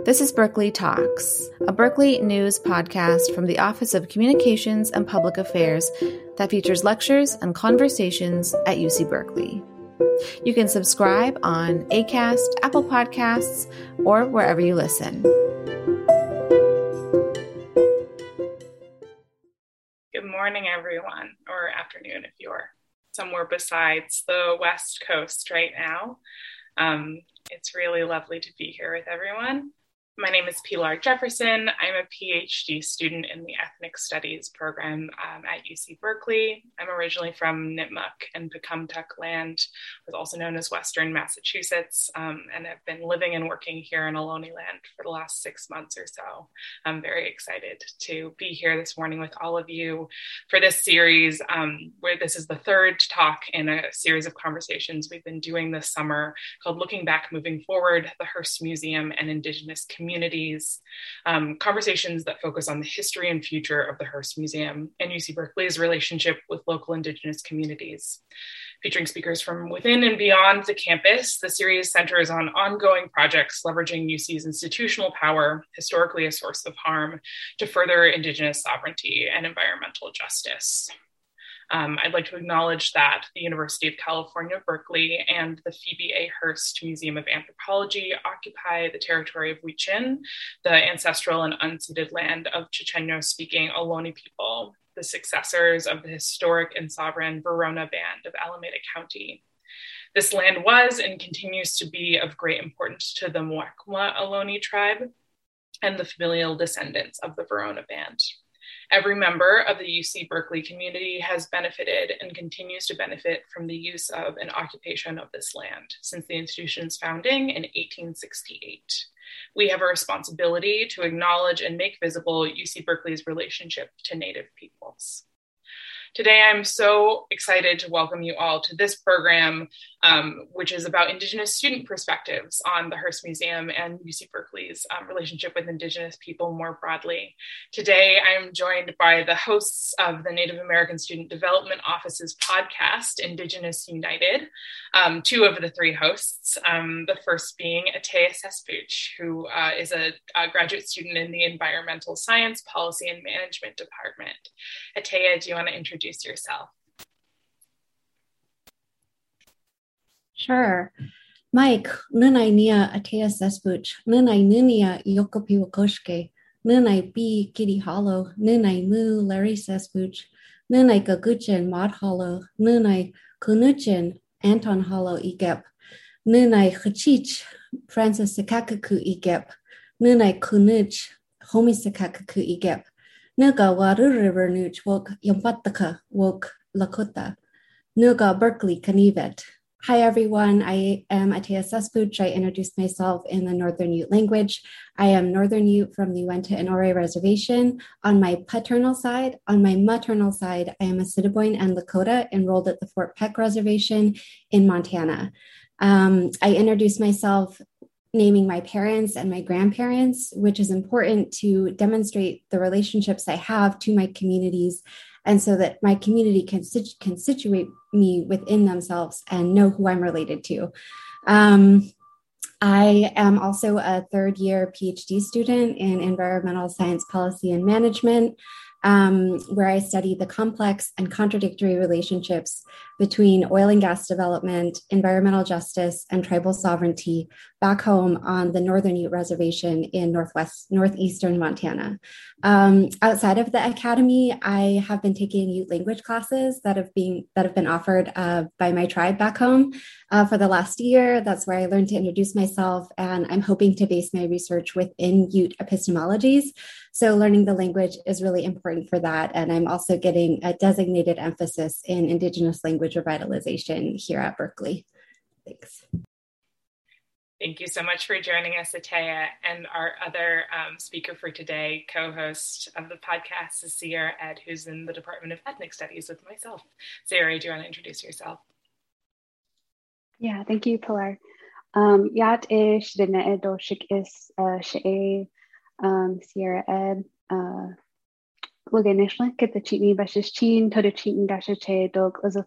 This is Berkeley Talks, a Berkeley news podcast from the Office of Communications and Public Affairs that features lectures and conversations at UC Berkeley. You can subscribe on ACAST, Apple Podcasts, or wherever you listen. Good morning, everyone, or afternoon if you're somewhere besides the West Coast right now. Um, it's really lovely to be here with everyone. My name is Pilar Jefferson. I'm a PhD student in the Ethnic Studies program um, at UC Berkeley. I'm originally from Nipmuc and Pocumtuck land, was also known as Western Massachusetts, um, and have been living and working here in Ohlone land for the last six months or so. I'm very excited to be here this morning with all of you for this series, um, where this is the third talk in a series of conversations we've been doing this summer called Looking Back, Moving Forward, the Hearst Museum and Indigenous Communities communities, um, conversations that focus on the history and future of the Hearst Museum and UC Berkeley's relationship with local Indigenous communities. Featuring speakers from within and beyond the campus, the series centers on ongoing projects leveraging UC's institutional power, historically a source of harm, to further Indigenous sovereignty and environmental justice. Um, I'd like to acknowledge that the University of California, Berkeley and the Phoebe A. Hearst Museum of Anthropology occupy the territory of Huichin, the ancestral and unceded land of Chochenyo speaking Ohlone people, the successors of the historic and sovereign Verona Band of Alameda County. This land was and continues to be of great importance to the Muwekma Ohlone tribe and the familial descendants of the Verona Band. Every member of the UC Berkeley community has benefited and continues to benefit from the use of and occupation of this land since the institution's founding in 1868. We have a responsibility to acknowledge and make visible UC Berkeley's relationship to Native peoples. Today, I'm so excited to welcome you all to this program, um, which is about Indigenous student perspectives on the Hearst Museum and UC Berkeley's um, relationship with Indigenous people more broadly. Today, I'm joined by the hosts of the Native American Student Development Office's podcast, Indigenous United, um, two of the three hosts. Um, the first being Ataya Cesspooch, who uh, is a, a, graduate student in the Environmental Science, Policy, and Management Department. Ataya, do you want to introduce introduce yourself. Sure. Mike, nunai nia atea sespuch, nunai nunia yokopi wakoshke, nunai bi kitty hollow, nunai mu Larry sespuch, nunai gaguchen mod hollow, nunai kunuchen Anton hollow igep, nunai chachich Francis Sakakaku igep, nunai kunuch homi Sakakaku igep, Nuga Waru River Nuch woke Yampataka wok Lakota. Nuga Berkeley Kanivet. Hi everyone, I am Ataya Cesspooch. I introduced myself in the Northern Ute language. I am Northern Ute from the Uintah and Ouray Reservation. On my paternal side, on my maternal side, I am Assiniboine and Lakota enrolled at the Fort Peck Reservation in Montana. Um, I introduced myself naming my parents and my grandparents, which is important to demonstrate the relationships I have to my communities. And so that my community can, can situate me within themselves and know who I'm related to. Um, I am also a third year PhD student in environmental science policy and management um, where I study the complex and contradictory relationships between oil and gas development, environmental justice, and tribal sovereignty back home on the Northern Ute Reservation in northwest northeastern Montana. Um, outside of the academy, I have been taking Ute language classes that have been that have been offered uh, by my tribe back home uh, for the last year. That's where I learned to introduce myself, and I'm hoping to base my research within Ute epistemologies. So learning the language is really important for that. And I'm also getting a designated emphasis in Indigenous language revitalization here at Berkeley. Thanks. Thank you so much for joining us, Ataya. And our other um, speaker for today, co host of the podcast, is Sierra Ed, who's in the Department of Ethnic Studies with myself. Sierra, do you want to introduce yourself? Yeah, thank you, Pilar. Um, Yat ish dina edoshik is uh, she um, Sierra Ed, cheatney bashes chin, to cheating dasha che dog was a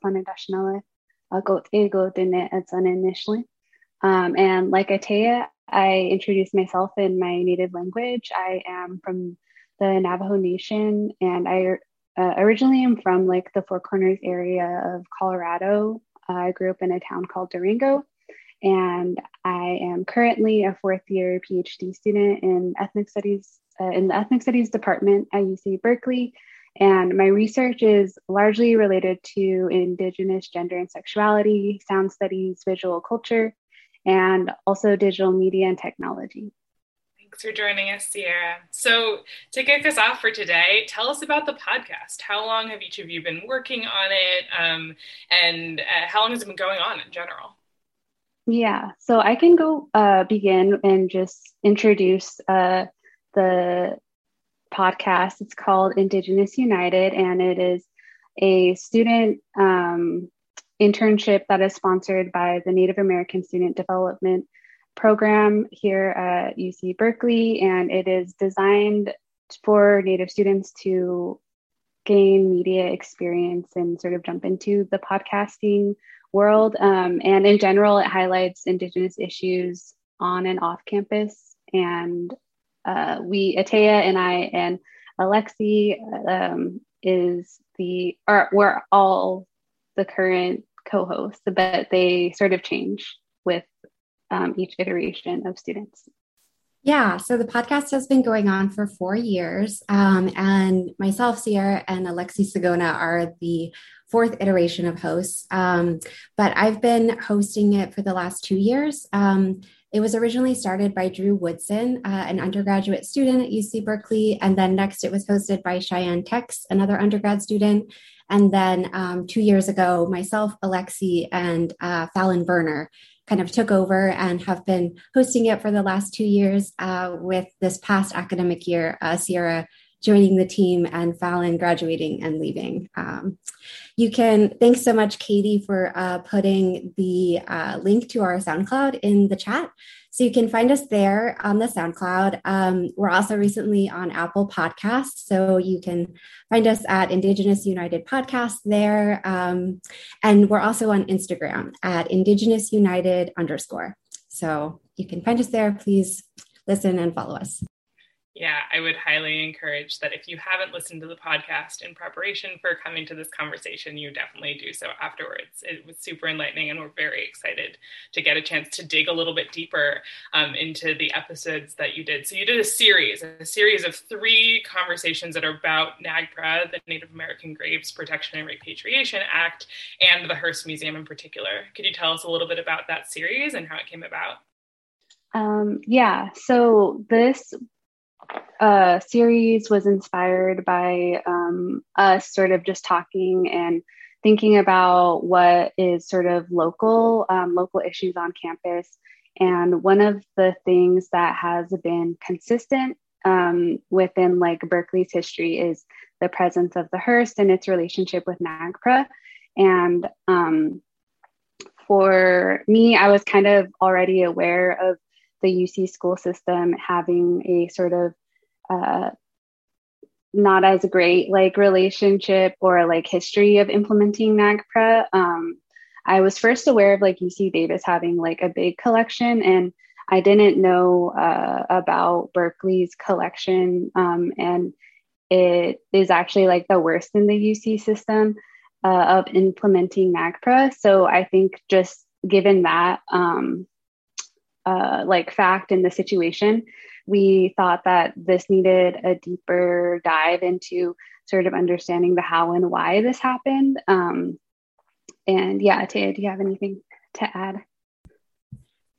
a goat ego at sun initially. Um, and like Ataya, I introduce myself in my native language. I am from the Navajo Nation, and I uh, originally am from like the Four Corners area of Colorado. Uh, I grew up in a town called Durango, and I am currently a fourth year PhD student in ethnic studies uh, in the ethnic studies department at UC Berkeley. And my research is largely related to Indigenous gender and sexuality, sound studies, visual culture, and also digital media and technology. Thanks for joining us, Sierra. So, to kick us off for today, tell us about the podcast. How long have each of you been working on it? Um, and uh, how long has it been going on in general? Yeah, so I can go uh, begin and just introduce uh, the podcast. It's called Indigenous United, and it is a student um, internship that is sponsored by the Native American Student Development Program here at UC Berkeley, and it is designed for Native students to gain media experience and sort of jump into the podcasting world. Um, and in general, it highlights Indigenous issues on and off campus. And uh, we, Ataya and I, and Alexi um, is the, are, we're all the current co-hosts, but they sort of change with um, each iteration of students. Yeah, so the podcast has been going on for four years, um, and myself, Sierra, and Alexi Sagona are the fourth iteration of hosts. Um, but I've been hosting it for the last two years. Um, it was originally started by Drew Woodson, uh, an undergraduate student at UC Berkeley, and then next it was hosted by Cheyenne Tex, another undergrad student. And then um, two years ago, myself, Alexi, and uh, Fallon Werner kind of took over and have been hosting it for the last two years uh, with this past academic year, uh, Sierra joining the team and Fallon graduating and leaving. Um, you can, thanks so much, Katie, for uh, putting the uh, link to our SoundCloud in the chat. So you can find us there on the SoundCloud. Um, we're also recently on Apple Podcasts. So you can find us at Indigenous United Podcast there. Um, and we're also on Instagram at Indigenous United underscore. So you can find us there. Please listen and follow us yeah, I would highly encourage that if you haven't listened to the podcast in preparation for coming to this conversation, you definitely do so afterwards. It was super enlightening, and we're very excited to get a chance to dig a little bit deeper um, into the episodes that you did. So, you did a series, a series of three conversations that are about NAGPRA, the Native American Graves Protection and Repatriation Act, and the Hearst Museum in particular. Could you tell us a little bit about that series and how it came about? Um, yeah, so this uh, series was inspired by um, us sort of just talking and thinking about what is sort of local, um, local issues on campus. And one of the things that has been consistent um, within like Berkeley's history is the presence of the Hearst and its relationship with NAGPRA. And um, for me, I was kind of already aware of the UC school system having a sort of uh, not as great like relationship or like history of implementing NAGPRA. Um, I was first aware of like UC Davis having like a big collection, and I didn't know uh, about Berkeley's collection, um, and it is actually like the worst in the UC system uh, of implementing NAGPRA. So I think just given that um, uh, like fact in the situation, we thought that this needed a deeper dive into sort of understanding the how and why this happened. Um, and yeah, Taya, do you have anything to add?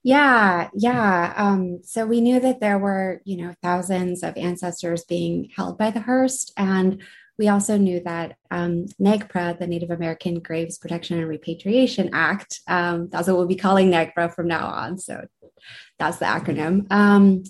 Yeah, yeah. Um, so we knew that there were, you know, thousands of ancestors being held by the Hearst, and we also knew that um, NAGPRA, the Native American Graves Protection and Repatriation Act, um, that's what we'll be calling NAGPRA from now on. So that's the acronym. Um,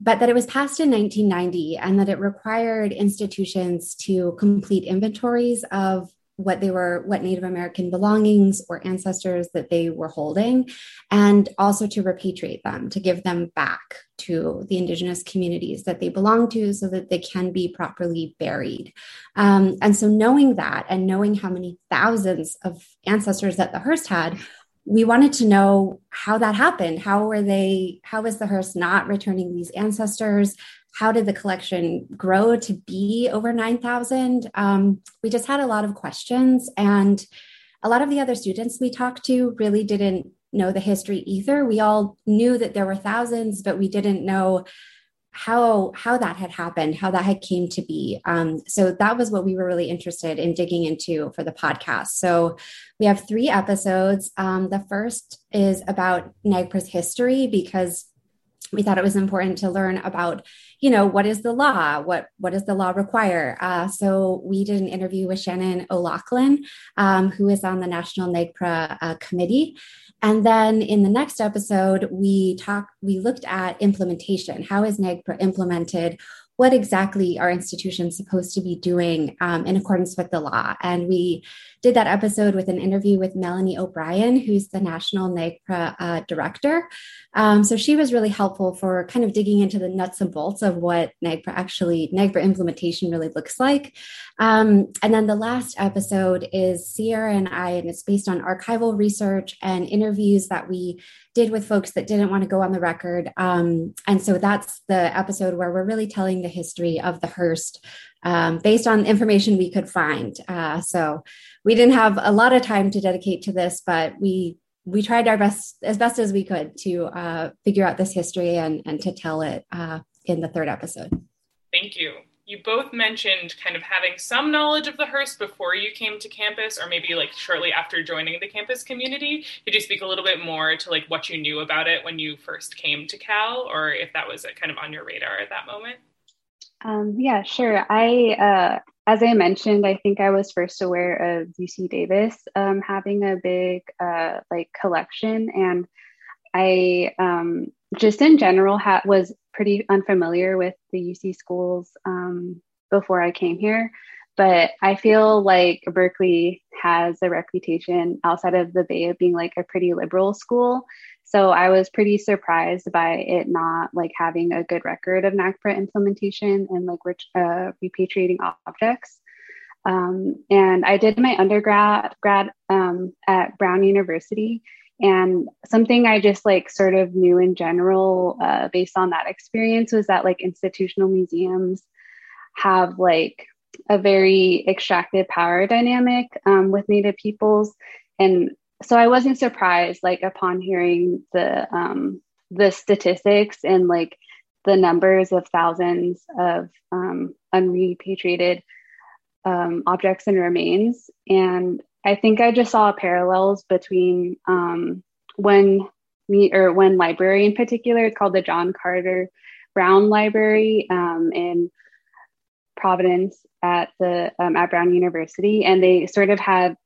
but that it was passed in 1990 and that it required institutions to complete inventories of what they were what native american belongings or ancestors that they were holding and also to repatriate them to give them back to the indigenous communities that they belong to so that they can be properly buried um, and so knowing that and knowing how many thousands of ancestors that the hearst had we wanted to know how that happened. How were they, how was the Hearst not returning these ancestors? How did the collection grow to be over 9,000? Um, we just had a lot of questions. And a lot of the other students we talked to really didn't know the history either. We all knew that there were thousands, but we didn't know how how that had happened how that had came to be um, so that was what we were really interested in digging into for the podcast so we have three episodes um, the first is about NAGPRA's history because we thought it was important to learn about you know what is the law what what does the law require uh, so we did an interview with shannon o'loughlin um, who is on the national NAGPRA uh, committee and then in the next episode, we talked, we looked at implementation. How is NAGPRA implemented? What exactly are institutions supposed to be doing um, in accordance with the law? And we did that episode with an interview with Melanie O'Brien, who's the National NAGPRA uh, Director. Um, so she was really helpful for kind of digging into the nuts and bolts of what NAGPRA actually, NAGPRA implementation really looks like. Um, and then the last episode is Sierra and I, and it's based on archival research and interviews that we did with folks that didn't want to go on the record. Um, and so that's the episode where we're really telling the history of the Hearst um, based on information we could find. Uh, so we didn't have a lot of time to dedicate to this, but we we tried our best as best as we could to uh, figure out this history and and to tell it uh, in the third episode. Thank you. You both mentioned kind of having some knowledge of the Hearst before you came to campus, or maybe like shortly after joining the campus community. Could you speak a little bit more to like what you knew about it when you first came to Cal, or if that was kind of on your radar at that moment? Um, yeah, sure. I, uh, as I mentioned, I think I was first aware of UC Davis um, having a big uh, like collection, and I um, just in general ha- was pretty unfamiliar with the UC schools um, before I came here. But I feel like Berkeley has a reputation outside of the Bay of being like a pretty liberal school. So I was pretty surprised by it not like having a good record of NAGPRA implementation and like uh, repatriating objects. Um, and I did my undergrad grad um, at Brown University. And something I just like sort of knew in general, uh, based on that experience, was that like institutional museums have like a very extractive power dynamic um, with Native peoples. And so I wasn't surprised, like upon hearing the um, the statistics and like the numbers of thousands of um, unrepatriated um, objects and remains. And I think I just saw parallels between um, when me or when library in particular, it's called the John Carter Brown Library um, in Providence at the um, at Brown University, and they sort of had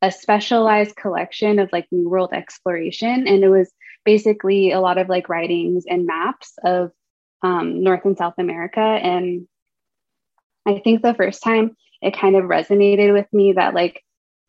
a specialized collection of like New World exploration. And it was basically a lot of like writings and maps of um, North and South America. And I think the first time it kind of resonated with me that like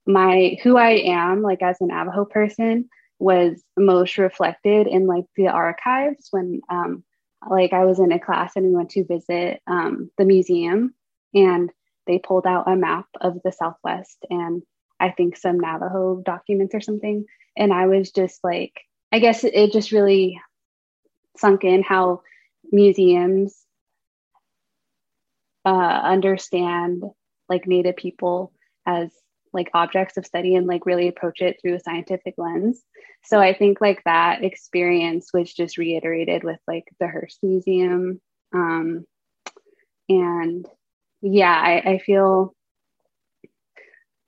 my who I am like as an Navajo person was most reflected in like the archives when um, like I was in a class and we went to visit um, the museum and they pulled out a map of the Southwest and I think some Navajo documents or something. And I was just like, I guess it just really sunk in how museums uh, understand like Native people as like objects of study and like really approach it through a scientific lens. So I think like that experience was just reiterated with like the Hearst Museum. Um, and yeah, I, I feel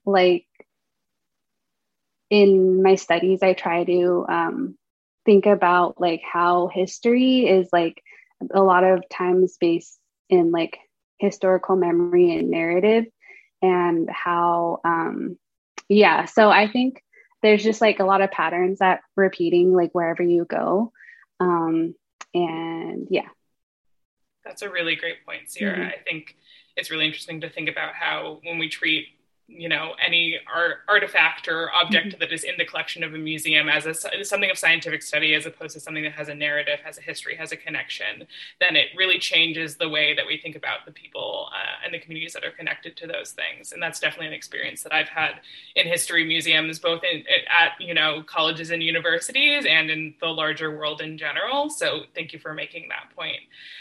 like in my studies, I try to um, think about like how history is like a lot of times based in like historical memory and narrative and how um yeah so i think there's just like a lot of patterns that repeating like wherever you go um and yeah that's a really great point sierra mm-hmm. i think it's really interesting to think about how when we treat you know any art, artifact or object mm-hmm. that is in the collection of a museum as a, something of scientific study as opposed to something that has a narrative has a history has a connection then it really changes the way that we think about the people uh, and the communities that are connected to those things. And that's definitely an experience that i've had in history museums both in at you know colleges and universities and in the larger world in general. So thank you for making that point.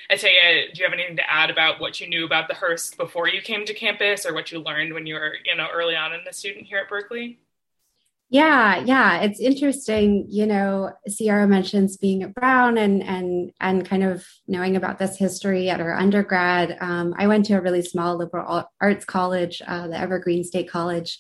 Ataya, do you have anything to add about what you knew about the Hearst before you came to campus or what you learned when you were, you know, early on in the student here at Berkeley? Yeah, yeah, it's interesting. You know, Sierra mentions being at Brown and and and kind of knowing about this history at our undergrad. Um, I went to a really small liberal arts college, uh, the Evergreen State College,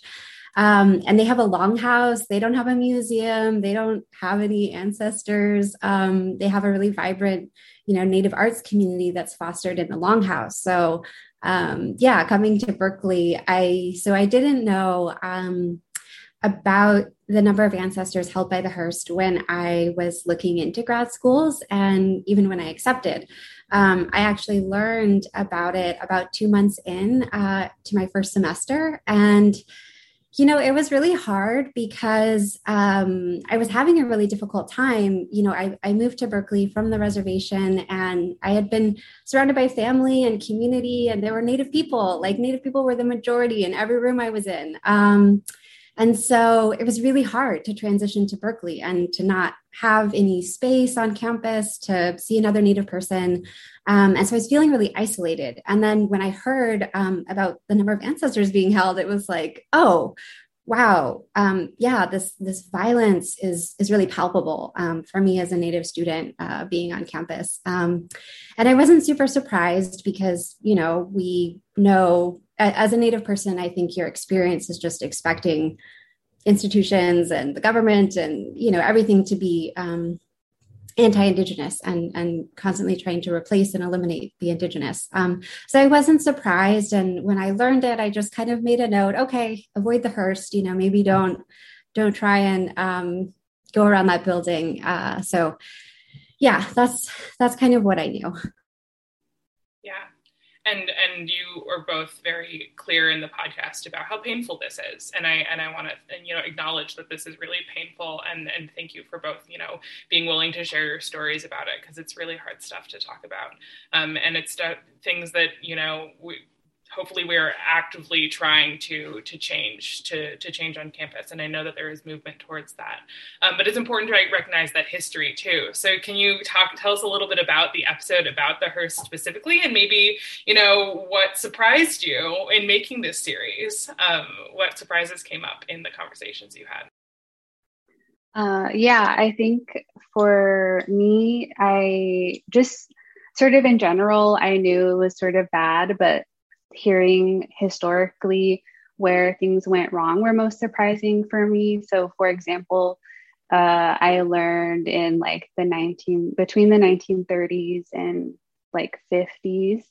um, and they have a longhouse. They don't have a museum. They don't have any ancestors. Um, they have a really vibrant you know native arts community that's fostered in the longhouse so um, yeah coming to berkeley i so i didn't know um, about the number of ancestors held by the hearst when i was looking into grad schools and even when i accepted. Um, i actually learned about it about two months in uh, to my first semester and you know, it was really hard because um, I was having a really difficult time. You know, I, I moved to Berkeley from the reservation and I had been surrounded by family and community, and there were Native people. Like, Native people were the majority in every room I was in. Um, and so it was really hard to transition to Berkeley and to not have any space on campus to see another Native person. Um, and so I was feeling really isolated. And then when I heard um, about the number of ancestors being held, it was like, oh, wow, um, yeah, this this violence is is really palpable um, for me as a Native student uh, being on campus. Um, and I wasn't super surprised because you know we know as a Native person, I think your experience is just expecting institutions and the government and you know everything to be um, anti-indigenous and and constantly trying to replace and eliminate the indigenous. Um, so i wasn't surprised. And when i learned it i just kind of made a note okay avoid the hearst you know maybe don't don't try and um, go around that building. Uh, so yeah that's that's kind of what i knew and and you are both very clear in the podcast about how painful this is. And i and i want to you know acknowledge that this is really painful and and thank you for both you know being willing to share your stories about it because it's really hard stuff to talk about. Um, and it's st- things that you know we hopefully we are actively trying to to change to to change on campus. And i know that there is movement towards that. Um, but it's important to recognize that history too. So can you talk tell us a little bit about the episode about the hearst specifically and maybe you know what surprised you in making this series? Um, what surprises came up in the conversations you had? Uh, yeah i think for me i just sort of in general i knew it was sort of bad but hearing historically where things went wrong were most surprising for me. So, for example, uh, I learned in like the 19 between the 1930s and like 50s,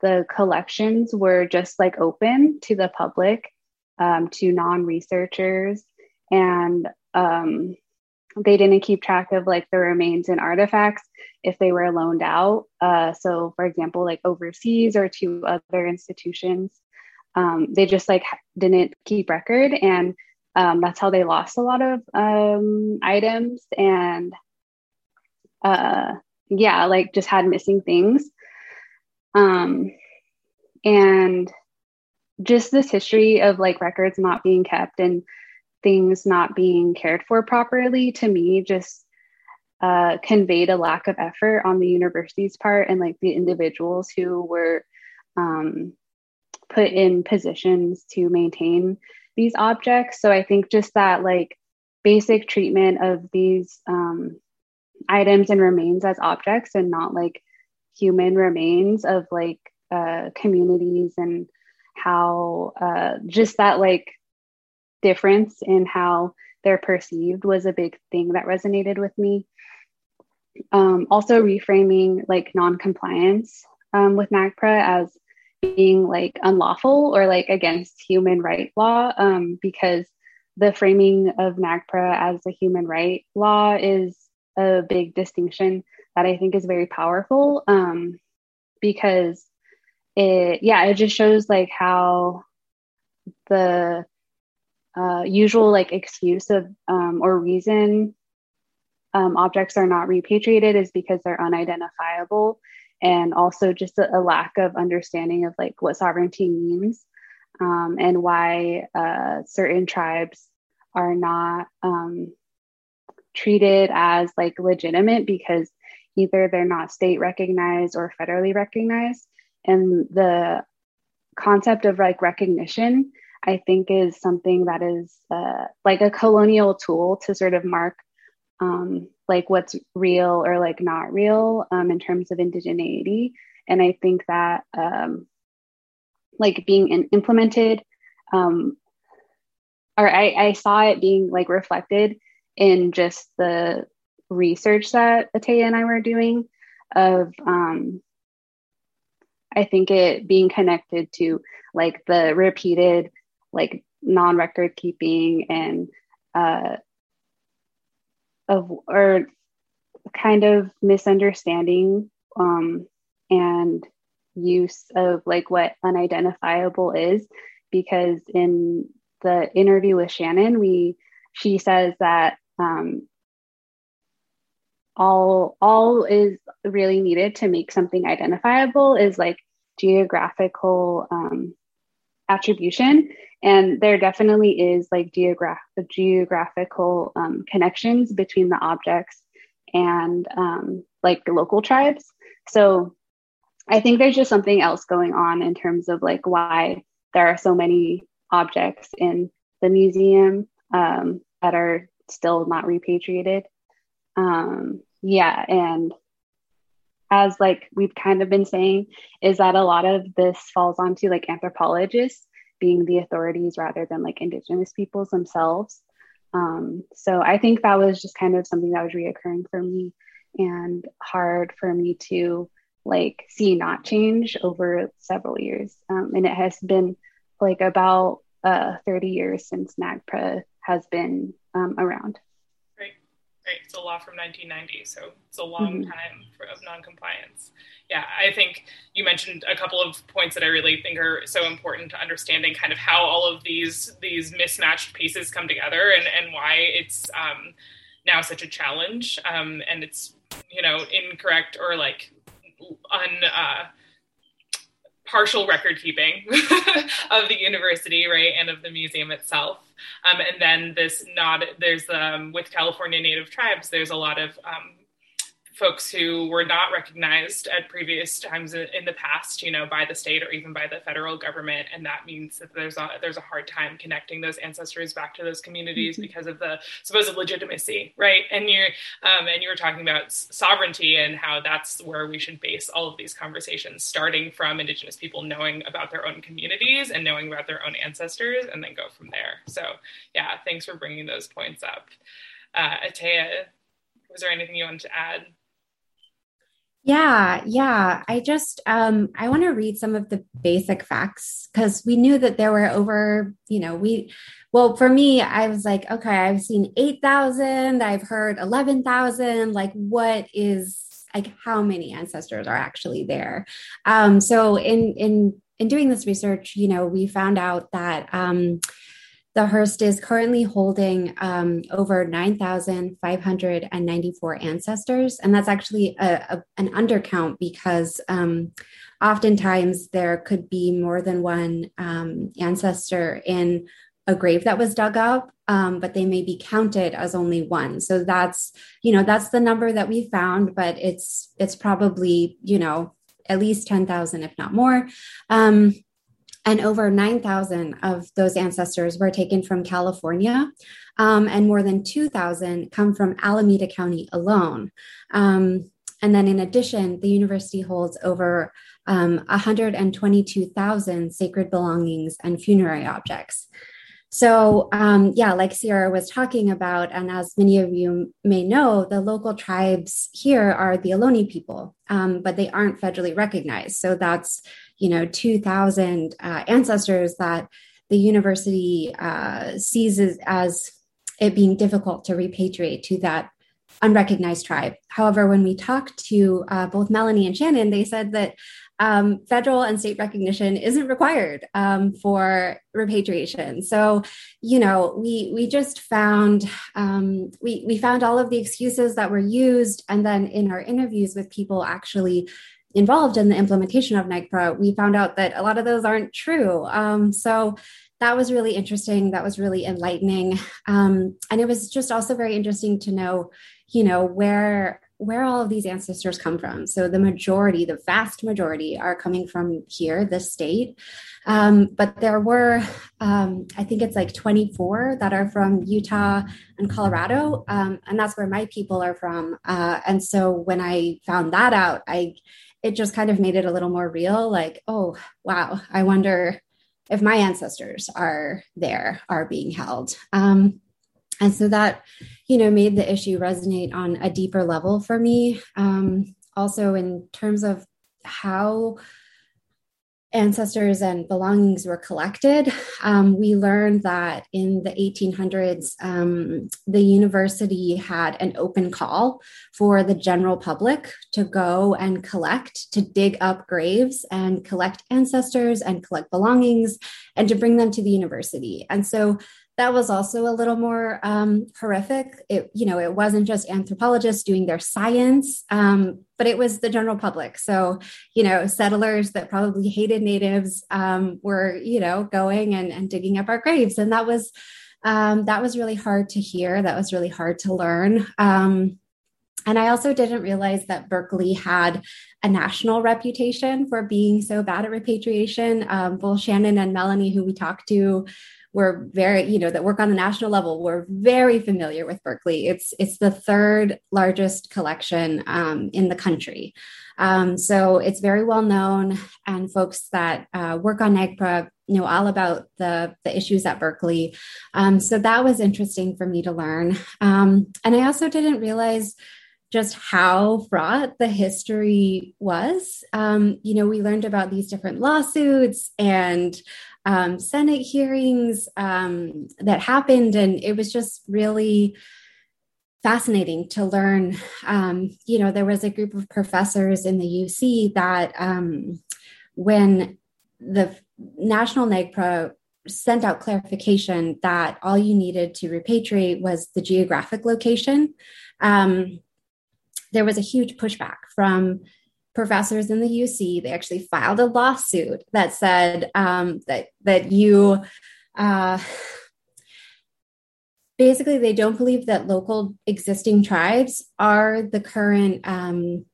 the collections were just like open to the public, um, to non researchers, and um, they didn't keep track of like the remains and artifacts if they were loaned out. Uh, so, for example, like overseas or to other institutions, um, they just like didn't keep record, and um, that's how they lost a lot of um, items. And uh, yeah, like just had missing things. Um, and just this history of like records not being kept and things not being cared for properly to me just uh, conveyed a lack of effort on the university's part and like the individuals who were um, put in positions to maintain these objects. So I think just that like basic treatment of these um, items and remains as objects and not like human remains of like uh, communities and how uh, just that like difference in how they're perceived was a big thing that resonated with me. Um, also, reframing like non-compliance um, with NAGPRA as being like unlawful or like against human right law, um, because the framing of NAGPRA as a human right law is a big distinction that I think is very powerful um, because it, yeah, it just shows like how the uh, usual like excuse of um, or reason um, objects are not repatriated is because they're unidentifiable and also just a, a lack of understanding of like what sovereignty means um, and why uh, certain tribes are not um, treated as like legitimate because either they're not state recognized or federally recognized. And the concept of like recognition i think is something that is uh, like a colonial tool to sort of mark um, like what's real or like not real um, in terms of indigeneity. And i think that um, like being in, implemented um, or I, I saw it being like reflected in just the research that Ataya and I were doing of um, I think it being connected to like the repeated like non-record keeping and uh, of or kind of misunderstanding um, and use of like what unidentifiable is. Because in the interview with Shannon we she says that um, all all is really needed to make something identifiable is like geographical um, attribution and there definitely is like geograph- geographical um, connections between the objects and um, like local tribes. So i think there's just something else going on in terms of like why there are so many objects in the museum um, that are still not repatriated. Um, yeah and as like we've kind of been saying is that a lot of this falls onto like anthropologists being the authorities rather than like indigenous peoples themselves. Um, so i think that was just kind of something that was reoccurring for me and hard for me to like see not change over several years. Um, and it has been like about uh, 30 years since NAGPRA has been um, around right? It's a law from 1990, so it's a long mm-hmm. time for, of noncompliance. Yeah, I think you mentioned a couple of points that I really think are so important to understanding kind of how all of these these mismatched pieces come together and and why it's um, now such a challenge um, and it's you know incorrect or like un. Uh, partial record keeping of the university, right, and of the museum itself. Um, and then this nod, there's um, with California Native tribes, there's a lot of um, folks who were not recognized at previous times in the past, you know, by the state or even by the federal government, and that means that there's a there's a hard time connecting those ancestors back to those communities mm-hmm. because of the supposed legitimacy, right? And you um, and you were talking about sovereignty and how that's where we should base all of these conversations, starting from Indigenous people knowing about their own communities and knowing about their own ancestors, and then go from there. So, yeah, thanks for bringing those points up, uh, Ataya. Was there anything you wanted to add? Yeah, yeah. I just um I want to read some of the basic facts cuz we knew that there were over, you know, we well, for me, I was like, okay, I've seen 8,000, I've heard 11,000, like what is like how many ancestors are actually there? Um so in in in doing this research, you know, we found out that um the Hearst is currently holding um, over 9,594 ancestors. And that's actually a, a, an undercount because um, oftentimes there could be more than one um, ancestor in a grave that was dug up, um, but they may be counted as only one. So that's, you know, that's the number that we found, but it's, it's probably, you know, at least 10,000, if not more. Um, and over 9,000 of those ancestors were taken from California, um, and more than 2,000 come from Alameda County alone. Um, and then, in addition, the university holds over um, 122,000 sacred belongings and funerary objects. So, um, yeah, like Sierra was talking about, and as many of you may know, the local tribes here are the Ohlone people, um, but they aren't federally recognized. So that's you know 2,000 uh, ancestors that the university uh, sees as, it being difficult to repatriate to that unrecognized tribe. However, when we talked to uh, both Melanie and Shannon, they said that um, federal and state recognition isn't required um, for repatriation. So, you know, we we just found um, we we found all of the excuses that were used, and then in our interviews with people actually involved in the implementation of NAGPRA, we found out that a lot of those aren't true. Um, so that was really interesting. That was really enlightening, um, and it was just also very interesting to know, you know, where where all of these ancestors come from. So the majority, the vast majority, are coming from here, this state. Um, but there were, um, I think it's like 24 that are from Utah and Colorado, um, and that's where my people are from. Uh, and so when I found that out, I it just kind of made it a little more real. Like, oh wow, I wonder if my ancestors are there, are being held. Um, and so that you know made the issue resonate on a deeper level for me um, also in terms of how ancestors and belongings were collected. Um, we learned that in the 1800s um, the university had an open call for the general public to go and collect to dig up graves and collect ancestors and collect belongings and to bring them to the university. And so that was also a little more um, horrific. It, you know, it wasn't just anthropologists doing their science, um, but it was the general public. So, you know, settlers that probably hated natives um, were, you know, going and, and digging up our graves, and that was um, that was really hard to hear. That was really hard to learn. Um, and I also didn't realize that Berkeley had a national reputation for being so bad at repatriation. Um, both Shannon and Melanie, who we talked to, we're very you know that work on the national level we're very familiar with berkeley. It's it's the third largest collection um, in the country. Um, so it's very well known and folks that uh, work on NAGPRA know all about the, the issues at berkeley. Um, so that was interesting for me to learn. Um, and i also didn't realize just how fraught the history was. Um, you know, we learned about these different lawsuits and um, Senate hearings um, that happened, and it was just really fascinating to learn. Um, you know, there was a group of professors in the UC that um, when the National NAGPRA sent out clarification that all you needed to repatriate was the geographic location, um, there was a huge pushback from professors in the UC. They actually filed a lawsuit that said um, that that you uh, basically they don't believe that local existing tribes are the current um,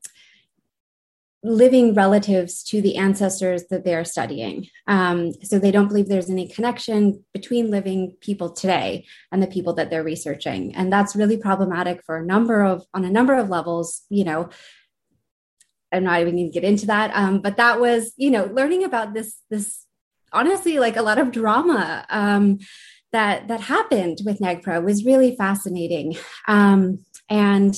living relatives to the ancestors that they're studying. Um, so they don't believe there's any connection between living people today and the people that they're researching, and that's really problematic for a number of on a number of levels. You know I'm not even going to get into that. Um, but that was, you know, learning about this, this honestly, like a lot of drama um, that that happened with NAGPRA was really fascinating. Um, and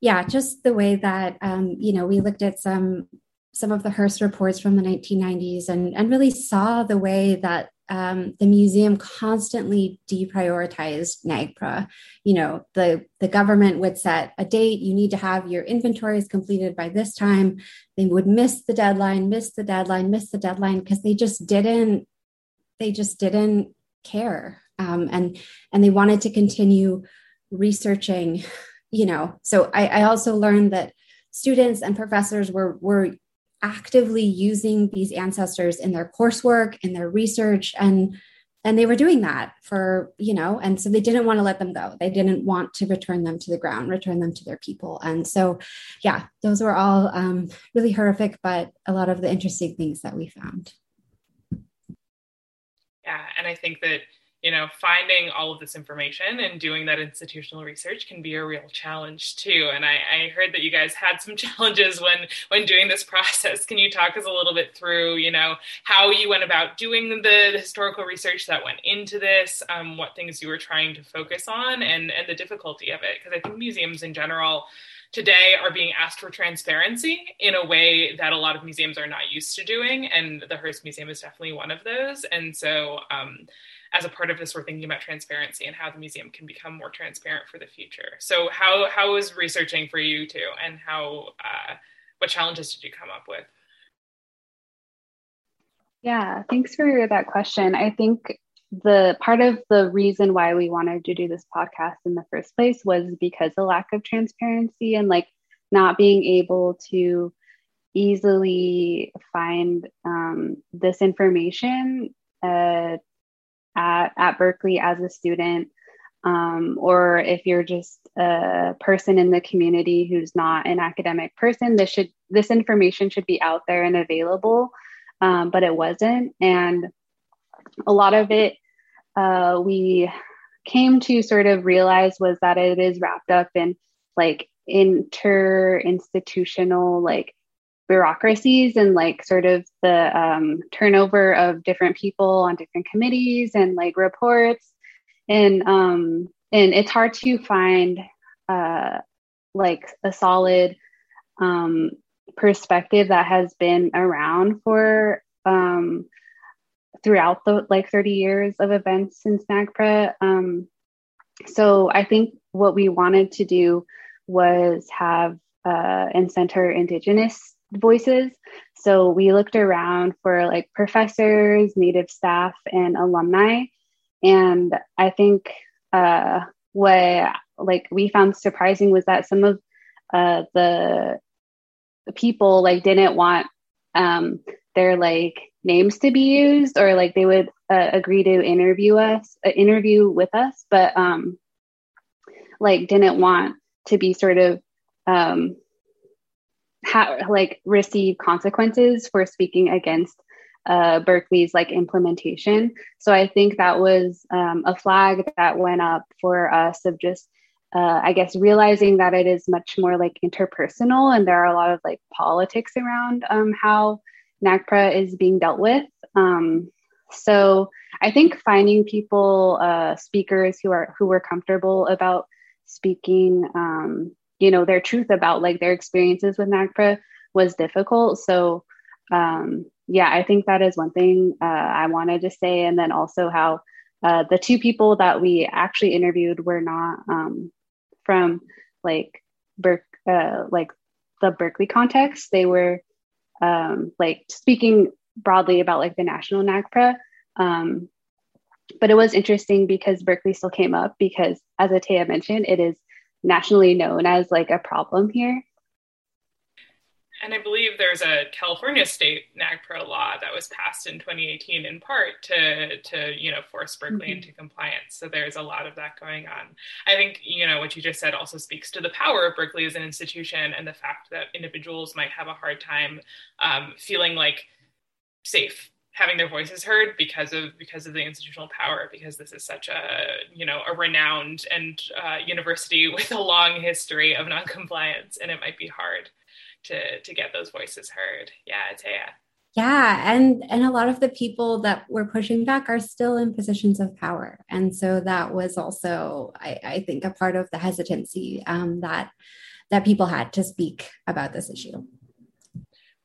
yeah, just the way that um, you know we looked at some some of the Hearst reports from the 1990s and and really saw the way that um, the museum constantly deprioritized NAGPRA. You know, the, the government would set a date, you need to have your inventories completed by this time. They would miss the deadline, miss the deadline, miss the deadline because they just didn't, they just didn't care. Um, and, and they wanted to continue researching, you know. So I, I also learned that students and professors were, were actively using these ancestors in their coursework in their research and and they were doing that for you know and so they didn't want to let them go they didn't want to return them to the ground return them to their people and so yeah those were all um, really horrific but a lot of the interesting things that we found yeah and i think that you know, finding all of this information and doing that institutional research can be a real challenge too. And I, I, heard that you guys had some challenges when when doing this process. Can you talk us a little bit through, you know, how you went about doing the, historical research that went into this, um, what things you were trying to focus on, and and the difficulty of it? Because I think museums in general today are being asked for transparency in a way that a lot of museums are not used to doing, and the Hearst Museum is definitely one of those. And so. Um, as a part of this, we're thinking about transparency and how the museum can become more transparent for the future. So, how how was researching for you too, and how uh, what challenges did you come up with? Yeah, thanks for that question. I think the part of the reason why we wanted to do this podcast in the first place was because the lack of transparency and like not being able to easily find um, this information uh, at, at Berkeley as a student, um, or if you're just a person in the community who's not an academic person, this should this information should be out there and available, um, but it wasn't, and a lot of it uh, we came to sort of realize was that it is wrapped up in like inter institutional like bureaucracies and like sort of the um, turnover of different people on different committees and like reports and um and it's hard to find uh like a solid um perspective that has been around for um throughout the like 30 years of events since NAGPRA. Um, so I think what we wanted to do was have uh, and center Indigenous voices. So we looked around for like professors, native staff, and alumni. And I think uh, what like we found surprising was that some of uh, the people like didn't want um, their like names to be used or like they would uh, agree to interview us uh, interview with us but um like didn't want to be sort of um ha- like receive consequences for speaking against uh, Berkeley's like implementation. So I think that was um, a flag that went up for us of just, uh, I guess, realizing that it is much more like interpersonal and there are a lot of like politics around um, how NAGPRA is being dealt with. Um, so I think finding people, uh, speakers who are who were comfortable about speaking, um, you know, their truth about like their experiences with NAGPRA was difficult. So um, yeah, I think that is one thing uh, I wanted to say, and then also how uh, the two people that we actually interviewed were not um, from like Berk, uh, like the Berkeley context. They were um, like speaking broadly about like the national NAGPRA. Um, but it was interesting because Berkeley still came up because, as Ataya mentioned, it is nationally known as like a problem here and I believe there's a California state NAGPRA law that was passed in 2018 in part to to you know force Berkeley mm-hmm. into compliance. So there's a lot of that going on. I think you know what you just said also speaks to the power of Berkeley as an institution and the fact that individuals might have a hard time um, feeling like safe having their voices heard because of because of the institutional power because this is such a you know a renowned and uh, university with a long history of noncompliance and it might be hard to to get those voices heard. Yeah, Taya. Yeah, and and a lot of the people that were pushing back are still in positions of power, and so that was also, I, I think, a part of the hesitancy um, that that people had to speak about this issue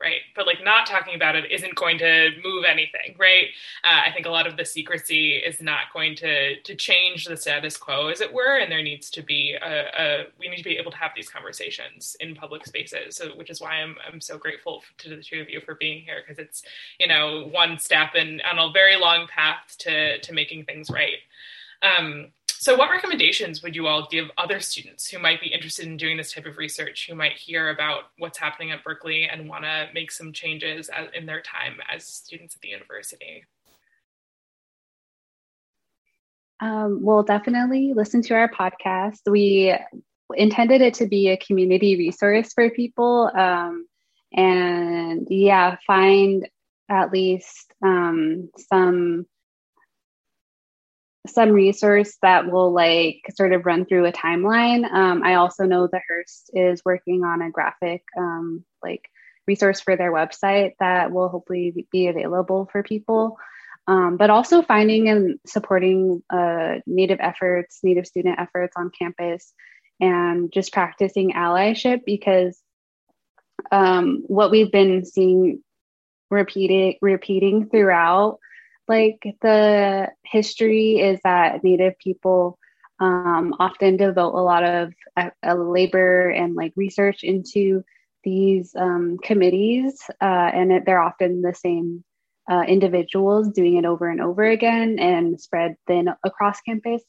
right? But like not talking about it isn't going to move anything, right? Uh, I think a lot of the secrecy is not going to to change the status quo, as it were, and there needs to be a, a we need to be able to have these conversations in public spaces, so, which is why I'm I'm so grateful to the two of you for being here because it's you know one step in on a very long path to to making things right. Um, so, what recommendations would you all give other students who might be interested in doing this type of research, who might hear about what's happening at Berkeley and want to make some changes in their time as students at the university? Um, well, definitely listen to our podcast. We intended it to be a community resource for people. Um, and yeah, find at least um, some some resource that will like sort of run through a timeline. Um, I also know the Hearst is working on a graphic um, like resource for their website that will hopefully be available for people. Um, but also finding and supporting uh, Native efforts, Native student efforts on campus, and just practicing allyship because um, what we've been seeing repeating repeating throughout like the history is that Native people um, often devote a lot of uh, labor and like research into these um, committees, uh, and it, they're often the same uh, individuals doing it over and over again and spread thin across campus.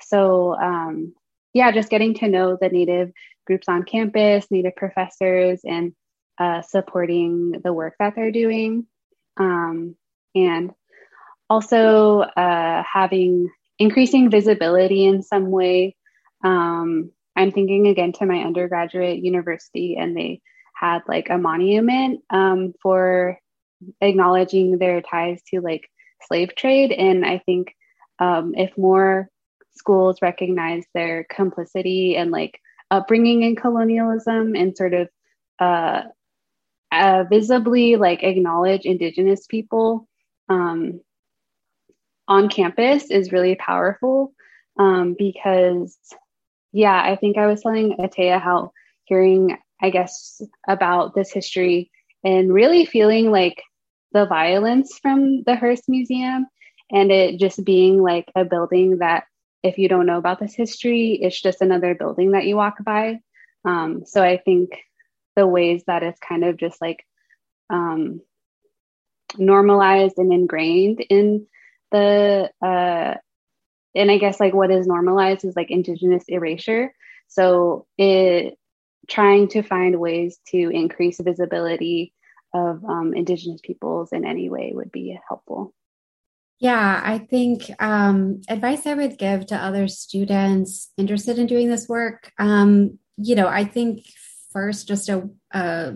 So, um, yeah, just getting to know the Native groups on campus, Native professors, and uh, supporting the work that they're doing. Um, and also uh, having increasing visibility in some way. Um, I'm thinking again to my undergraduate university, and they had like a monument um, for acknowledging their ties to like slave trade. And I think um, if more schools recognize their complicity and like upbringing in colonialism and sort of uh, uh, visibly like acknowledge indigenous people um, on campus is really powerful um, because yeah i think i was telling Ataya how hearing i guess about this history and really feeling like the violence from the hearst museum and it just being like a building that if you don't know about this history it's just another building that you walk by. Um, so i think the ways that it's kind of just like um, normalized and ingrained in the uh, and I guess like what is normalized is like indigenous erasure. So it trying to find ways to increase visibility of um, indigenous peoples in any way would be helpful. Yeah, I think um, advice I would give to other students interested in doing this work, um, you know, I think first just a, a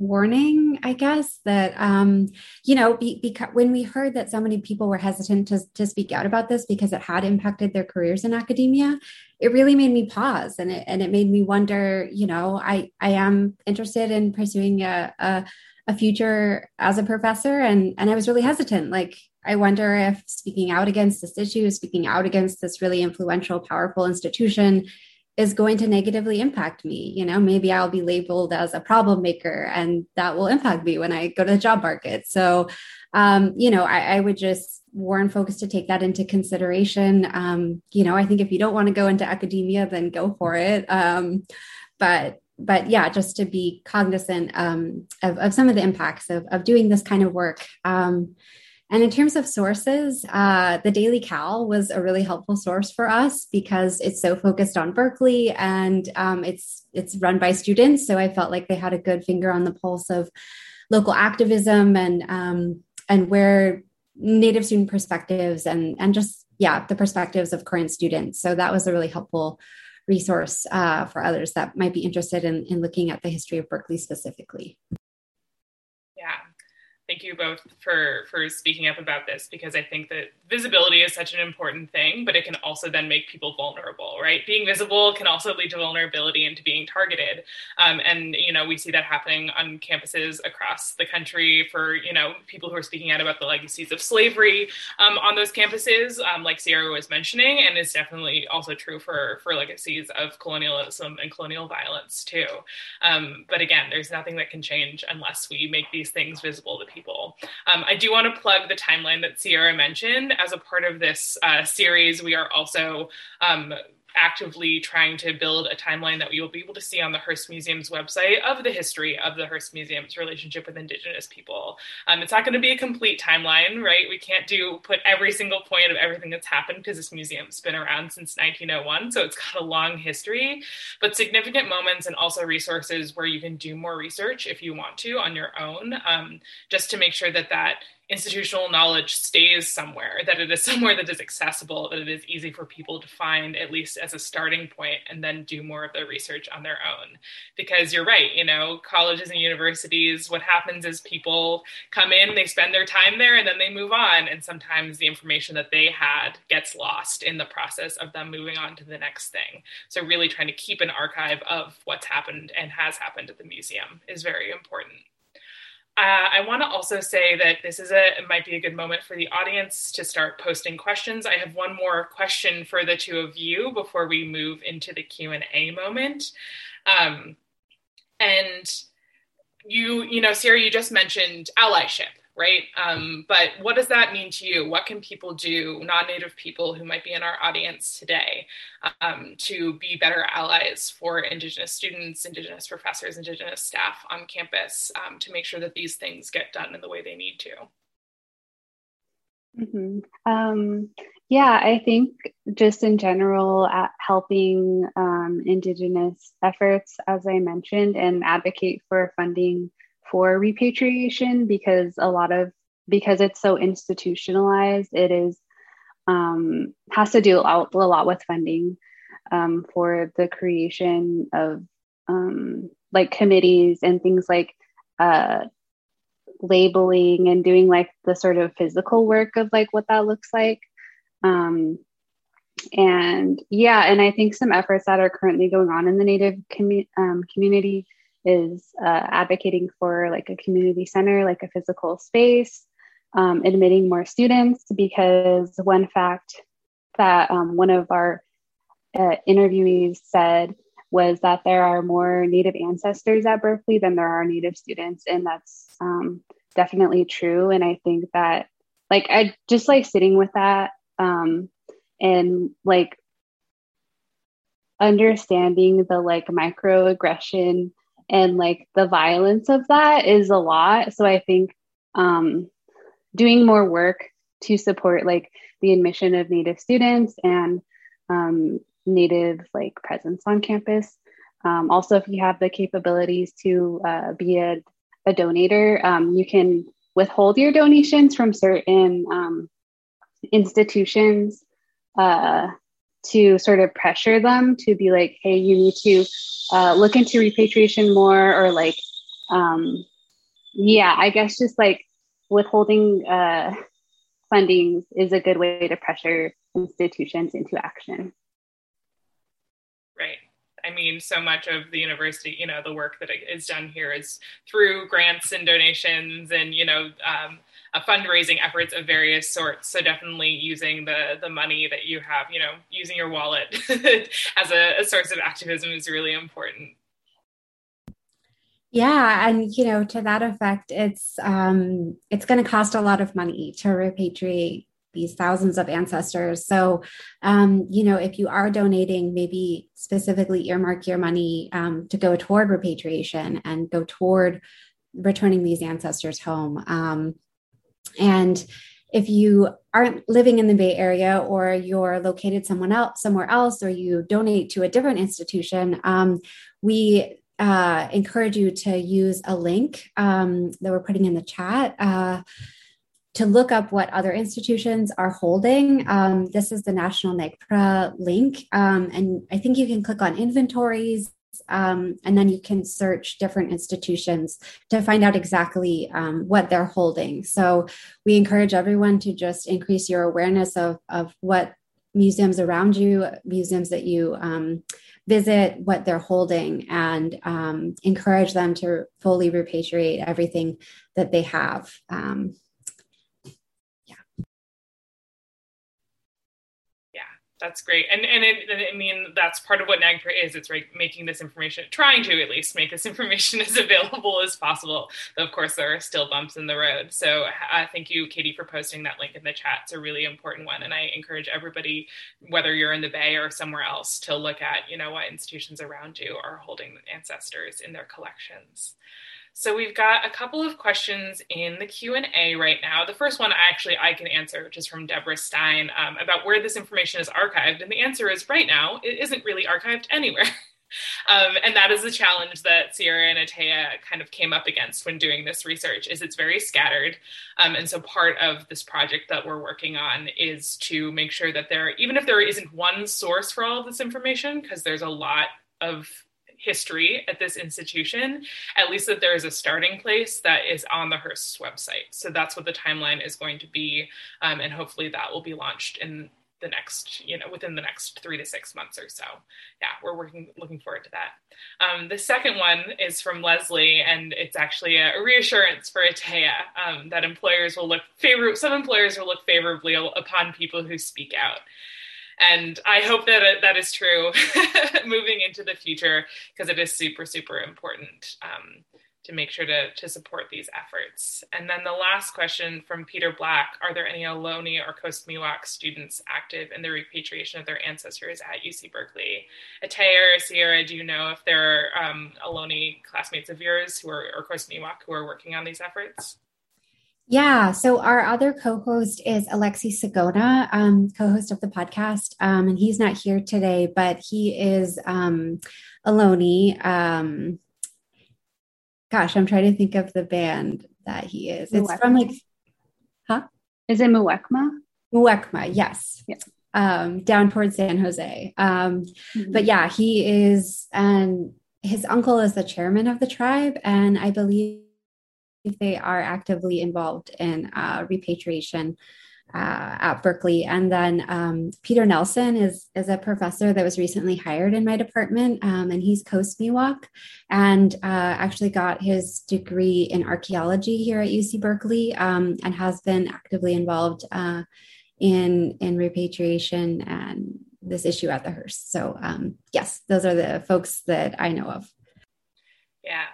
warning, I guess, that, um, you know, be, because when we heard that so many people were hesitant to, to speak out about this because it had impacted their careers in academia, it really made me pause and it, and it made me wonder, you know, I, I am interested in pursuing a, a, a future as a professor and, and I was really hesitant. Like, I wonder if speaking out against this issue, speaking out against this really influential, powerful institution is going to negatively impact me. You know, maybe I'll be labeled as a problem maker and that will impact me when I go to the job market. So, um, you know, I, I, would just warn folks to take that into consideration. Um, you know, I think if you don't want to go into academia, then go for it. Um, but but yeah, just to be cognizant um, of, of some of the impacts of, of doing this kind of work. Um, and in terms of sources, uh, the Daily Cal was a really helpful source for us because it's so focused on Berkeley and um, it's it's run by students. So I felt like they had a good finger on the pulse of local activism and um, and where Native student perspectives and and just yeah the perspectives of current students. So that was a really helpful resource uh, for others that might be interested in, in looking at the history of Berkeley specifically. Thank you both for for speaking up about this because I think that visibility is such an important thing, but it can also then make people vulnerable, right? Being visible can also lead to vulnerability and to being targeted, um, and you know we see that happening on campuses across the country for you know people who are speaking out about the legacies of slavery um, on those campuses, um, like Sierra was mentioning, and is definitely also true for for legacies of colonialism and colonial violence too. Um, but again, there's nothing that can change unless we make these things visible to people. Um, I do want to plug the timeline that Sierra mentioned. As a part of this uh, series, we are also um, actively trying to build a timeline that we will be able to see on the Hearst Museum's website of the history of the Hearst Museum's relationship with Indigenous people. Um, it's not going to be a complete timeline, right? We can't do put every single point of everything that's happened because this museum's been around since 1901, so it's got a long history, but significant moments and also resources where you can do more research if you want to on your own, um, just to make sure that that institutional knowledge stays somewhere, that it is somewhere that is accessible, that it is easy for people to find, at least as a starting point, and then do more of their research on their own. Because you're right, you know, colleges and universities, what happens is people come in, they spend their time there, and then they move on. And sometimes the information that they had gets lost in the process of them moving on to the next thing. So, really trying to keep an archive of what's happened and has happened at the museum is very important. Uh, I want to also say that this is a might be a good moment for the audience to start posting questions. I have one more question for the two of you before we move into the Q and A moment. Um, and you, you know, Sierra, you just mentioned allyship, right? Um, but what does that mean to you? What can people do, non native people who might be in our audience today, um, to be better allies for Indigenous students, Indigenous professors, Indigenous staff on campus um, to make sure that these things get done in the way they need to? Mm-hmm. Um, yeah, I think just in general, at helping um, Indigenous efforts, as I mentioned, and advocate for funding for repatriation because a lot of because it's so institutionalized, it is um, has to do a lot, a lot with funding um, for the creation of um, like committees and things like uh, labeling and doing like the sort of physical work of like what that looks like. Um, and yeah, and I think some efforts that are currently going on in the Native commu- um, community is uh, advocating for like a community center, like a physical space, um, admitting more students. Because one fact that um, one of our uh, interviewees said was that there are more Native ancestors at Berkeley than there are Native students, and that's um, definitely true. And I think that, like, I just like sitting with that um, and like understanding the like microaggression and like the violence of that is a lot. So I think um, doing more work to support like the admission of Native students and um, native like presence on campus. Um, also, if you have the capabilities to uh, be a, a donator, um, you can withhold your donations from certain um, institutions uh, to sort of pressure them to be like, hey, you need to uh, look into repatriation more, or like, um, yeah, I guess just like withholding uh, funding is a good way to pressure institutions into action. Right. I mean, so much of the university, you know, the work that is done here is through grants and donations and, you know, um, fundraising efforts of various sorts. So definitely using the the money that you have, you know, using your wallet as a, a source of activism is really important. Yeah, and you know, to that effect, it's um, it's going to cost a lot of money to repatriate these thousands of ancestors. So, um, you know, if you are donating, maybe specifically earmark your money um, to go toward repatriation and go toward returning these ancestors home. Um, and if you aren't living in the Bay Area or you're located someone else somewhere else or you donate to a different institution, um, we uh, encourage you to use a link um, that we're putting in the chat. Uh, to look up what other institutions are holding. Um, this is the National NAGPRA link. Um, and I think you can click on inventories um, and then you can search different institutions to find out exactly um, what they're holding. So we encourage everyone to just increase your awareness of, of what museums around you, museums that you um, visit, what they're holding, and um, encourage them to fully repatriate everything that they have. That's great. And and it, i mean that's part of what nagpra is. It's right making this information trying to at least make this information as available as possible. Of course there are still bumps in the road. So uh, thank you katie for posting that link in the chat. It's a really important one. And i encourage everybody whether you're in the bay or somewhere else to look at you know what institutions around you are holding ancestors in their collections so we've got a couple of questions in the Q&A right now. The first one actually I can answer, which is from Deborah Stein, um, about where this information is archived. And the answer is right now, it isn't really archived anywhere. Um, and that is the challenge that Sierra and Ataya kind of came up against when doing this research is it's very scattered. Um, and so part of this project that we're working on is to make sure that there, even if there isn't one source for all of this information, because there's a lot of history at this institution, at least that there is a starting place that is on the Hearst's website. So that's what the timeline is going to be. Um, and hopefully that will be launched in the next, you know, within the next three to six months or so. Yeah, we're working, looking forward to that. Um, the second one is from Leslie, and it's actually a reassurance for Ataya um, that employers will look favor. Some employers will look favorably upon people who speak out and I hope that that is true moving into the future because it is super super important um, to make sure to to support these efforts. And then the last question from Peter Black: Are there any Ohlone or Coast Miwok students active in the repatriation of their ancestors at UC Berkeley? Ataya or Sierra, do you know if there are um, Ohlone classmates of yours who are or Coast Miwok who are working on these efforts? Yeah. So our other co-host is Alexii Sigona, um, co-host of the podcast, um, and he's not here today, but he is um, Ohlone. Um, gosh, I'm trying to think of the band that he is. It's from like, huh? Is it Muwekma? Muwekma, yes. Yeah. Um, down towards San Jose. Um, mm-hmm. But yeah, he is, and his uncle is the chairman of the tribe, and I believe they are actively involved in uh, repatriation uh, at Berkeley. And then um, Peter Nelson is, is a professor that was recently hired in my department, um, and he's Coast Miwok and uh, actually got his degree in archaeology here at UC Berkeley um, and has been actively involved uh, in, in repatriation and this issue at the Hearst. So, um, yes, those are the folks that I know of. Yeah,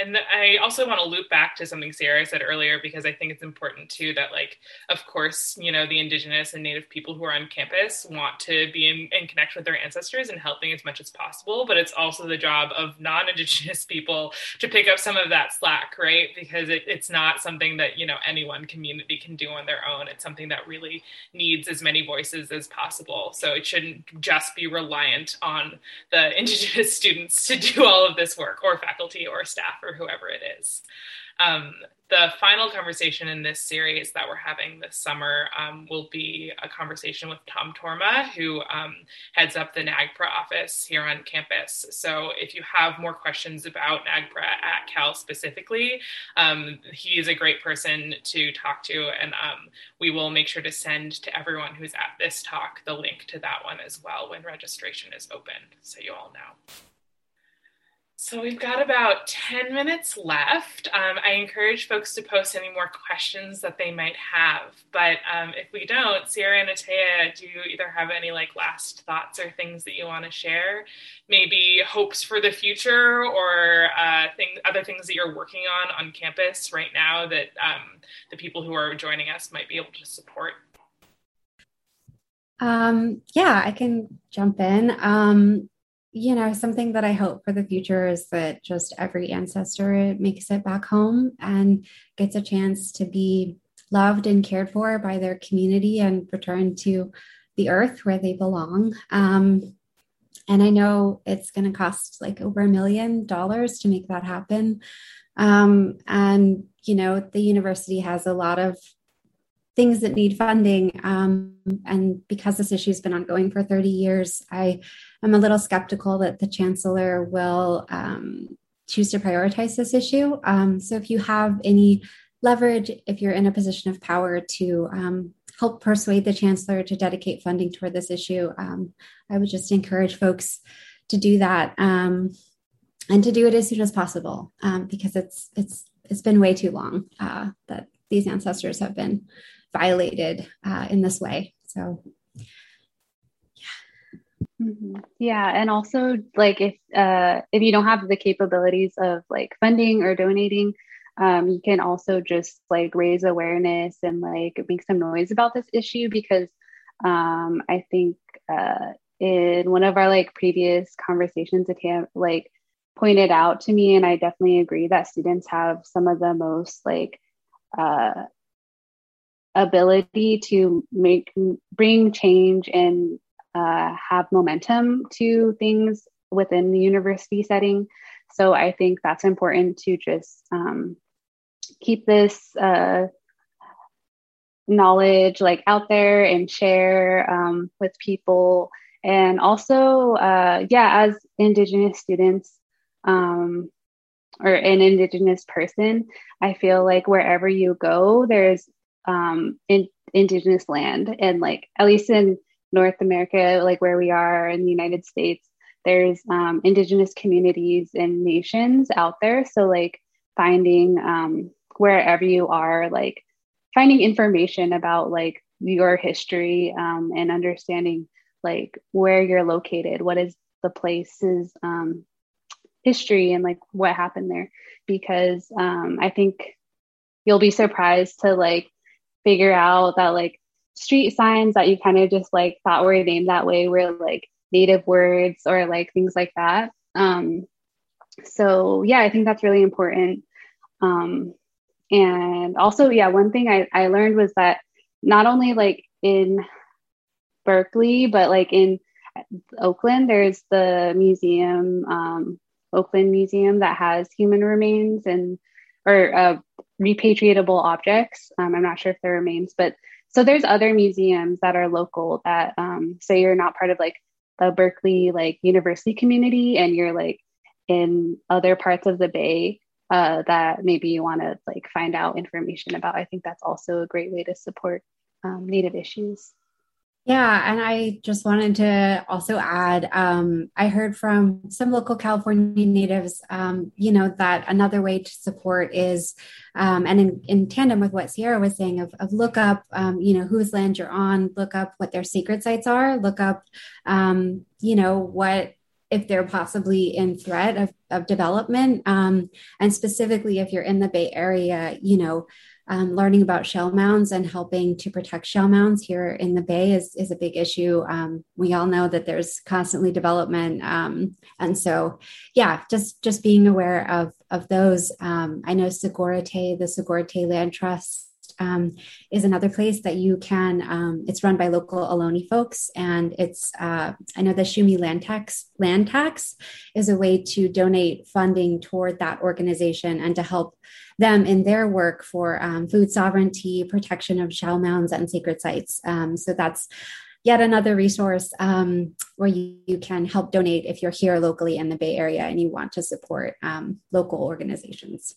and I also want to loop back to something Sierra said earlier because I think it's important too that, like, of course, you know, the Indigenous and Native people who are on campus want to be in, in connection with their ancestors and helping as much as possible. But it's also the job of non Indigenous people to pick up some of that slack, right? Because it, it's not something that, you know, any one community can do on their own. It's something that really needs as many voices as possible. So it shouldn't just be reliant on the Indigenous students to do all of this work or faculty or staff or whoever it is. Um, the final conversation in this series that we're having this summer um, will be a conversation with Tom Torma, who um, heads up the NAGPRA office here on campus. So if you have more questions about NAGPRA at Cal specifically, um, he is a great person to talk to, and um, we will make sure to send to everyone who's at this talk the link to that one as well when registration is open, so you all know. So we've got about 10 minutes left. Um, I encourage folks to post any more questions that they might have. But um, if we don't, Sierra and Ataya, do you either have any like last thoughts or things that you want to share? Maybe hopes for the future or uh, things, other things that you're working on on campus right now that um, the people who are joining us might be able to support? Um, yeah, I can jump in. You know, something that I hope for the future is that just every ancestor makes it back home and gets a chance to be loved and cared for by their community and return to the earth where they belong. Um, and I know it's going to cost like over a million dollars to make that happen. Um, and, you know, the university has a lot of things that need funding. Um, and because this issue has been ongoing for 30 years, I am a little skeptical that the chancellor will um, choose to prioritize this issue. Um, so if you have any leverage, if you're in a position of power to um, help persuade the chancellor to dedicate funding toward this issue, um, I would just encourage folks to do that um, and to do it as soon as possible because it's it's it's been way too long uh, that these ancestors have been violated uh, in this way. So. Mm-hmm. Yeah, and also like if uh, if you don't have the capabilities of like funding or donating, um, you can also just like raise awareness and like make some noise about this issue because um, I think uh, in one of our like previous conversations, it like pointed out to me, and I definitely agree that students have some of the most like uh, ability to make bring change and uh, have momentum to things within the university setting. So I think that's important to just um, keep this uh, knowledge like out there and share um, with people. And also, uh, yeah, as Indigenous students um, or an Indigenous person, I feel like wherever you go, there's um, in indigenous land and like at least in north america like where we are in the united states there's um, indigenous communities and nations out there. So like finding um, wherever you are like finding information about like your history um, and understanding like where you're located what is the place's um, history and like what happened there. Because um, i think you'll be surprised to like figure out that like street signs that you kind of just like thought were named that way were like native words or like things like that. Um, so yeah, I think that's really important. Um, and also, yeah, one thing I, I learned was that not only like in Berkeley, but like in Oakland, there's the museum, um, Oakland Museum that has human remains and or uh, repatriatable objects. Um, I'm not sure if they're remains, but so there's other museums that are local that um, say you're not part of like the Berkeley like university community and you're like in other parts of the Bay uh, that maybe you want to like find out information about. I think that's also a great way to support um, Native issues. Yeah, and I just wanted to also add um, I heard from some local California natives, um, you know, that another way to support is, um, and in, in, tandem with what Sierra was saying, of, of look up, um, you know, whose land you're on, look up what their sacred sites are, look up, um, you know, what if they're possibly in threat of, of development. Um, and specifically, if you're in the Bay Area, you know, um, learning about shell mounds and helping to protect shell mounds here in the Bay is, is a big issue. Um, we all know that there's constantly development. Um, and so, yeah, just, just being aware of, of those. Um, I know Sogorea Te', the Sogorea Te' Land Trust um, is another place that you can. Um, it's run by local Ohlone folks, and it's uh, I know the Shuumi land tax land tax is a way to donate funding toward that organization and to help them in their work for um, food sovereignty, protection of shell mounds and sacred sites. Um, so that's yet another resource um, where you, you, can help donate if you're here locally in the Bay Area and you want to support um, local organizations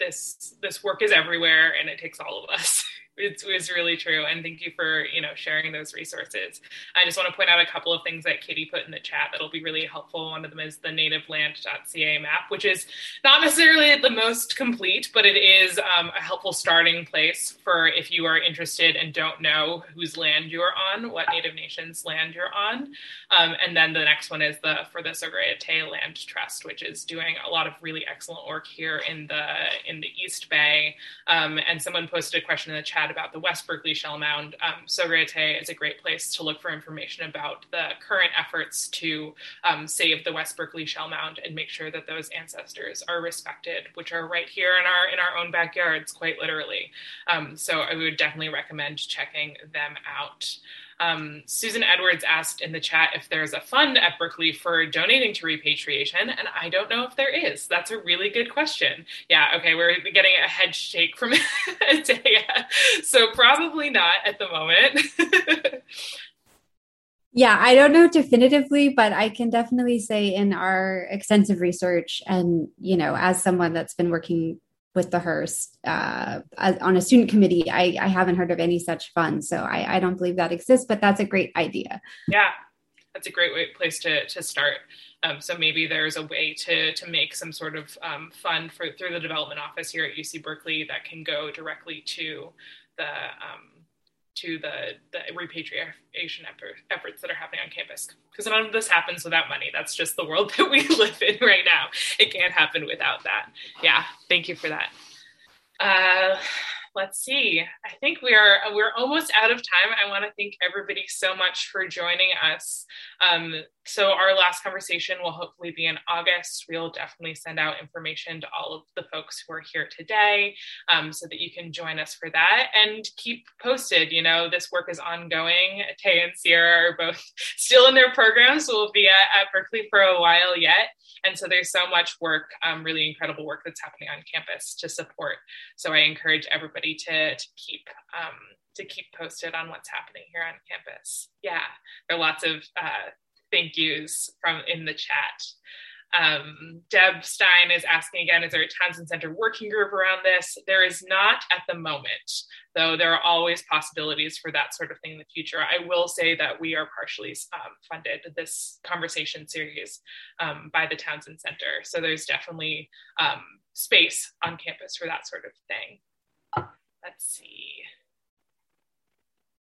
this this work is everywhere and it takes all of us it's, it's really true and thank you for you know sharing those resources. I just want to point out a couple of things that katie put in the chat that'll be really helpful one of them is the nativeland.ca map which is not necessarily the most complete but it is um, a helpful starting place for if you are interested and don't know whose land you're on what native nations land you're on. Um, and then the next one is the for the Sogorea land trust which is doing a lot of really excellent work here in the in the east bay. Um, and someone posted a question in the chat about the West Berkeley Shell Mound, um, Sogorea Te' is a great place to look for information about the current efforts to um, save the West Berkeley Shell Mound and make sure that those ancestors are respected, which are right here in our in our own backyards, quite literally. Um, so I would definitely recommend checking them out. Um, Susan Edwards asked in the chat if there's a fund at Berkeley for donating to repatriation, and I don't know if there is. That's a really good question. Yeah, okay, we're getting a head shake from Daya. So probably not at the moment. yeah, I don't know definitively, but I can definitely say in our extensive research and, you know, as someone that's been working with the Hearst uh, on a student committee. I, I, haven't heard of any such fund, so I, I, don't believe that exists. But that's a great idea. Yeah, that's a great way, place to to start. Um, so maybe there's a way to to make some sort of um, fund for through the development office here at UC Berkeley that can go directly to the um, to the, the repatriation effort, efforts that are happening on campus. Because none of this happens without money. That's just the world that we live in right now. It can't happen without that. Yeah, thank you for that. Uh, let's see. I think we are we're almost out of time. I want to thank everybody so much for joining us. Um, so our last conversation will hopefully be in August. We'll definitely send out information to all of the folks who are here today, um, so that you can join us for that and keep posted. You know, this work is ongoing. Tay and Sierra are both still in their programs. We'll be at, at Berkeley for a while yet. And so there's so much work, um, really incredible work that's happening on campus to support. So I encourage everybody to, to keep um, to keep posted on what's happening here on campus. Yeah, there are lots of uh, thank yous from in the chat. Um, Deb Stein is asking again, is there a Townsend Center working group around this? There is not at the moment, though there are always possibilities for that sort of thing in the future. I will say that we are partially um, funded this conversation series um, by the Townsend Center. So there's definitely um, space on campus for that sort of thing. Let's see.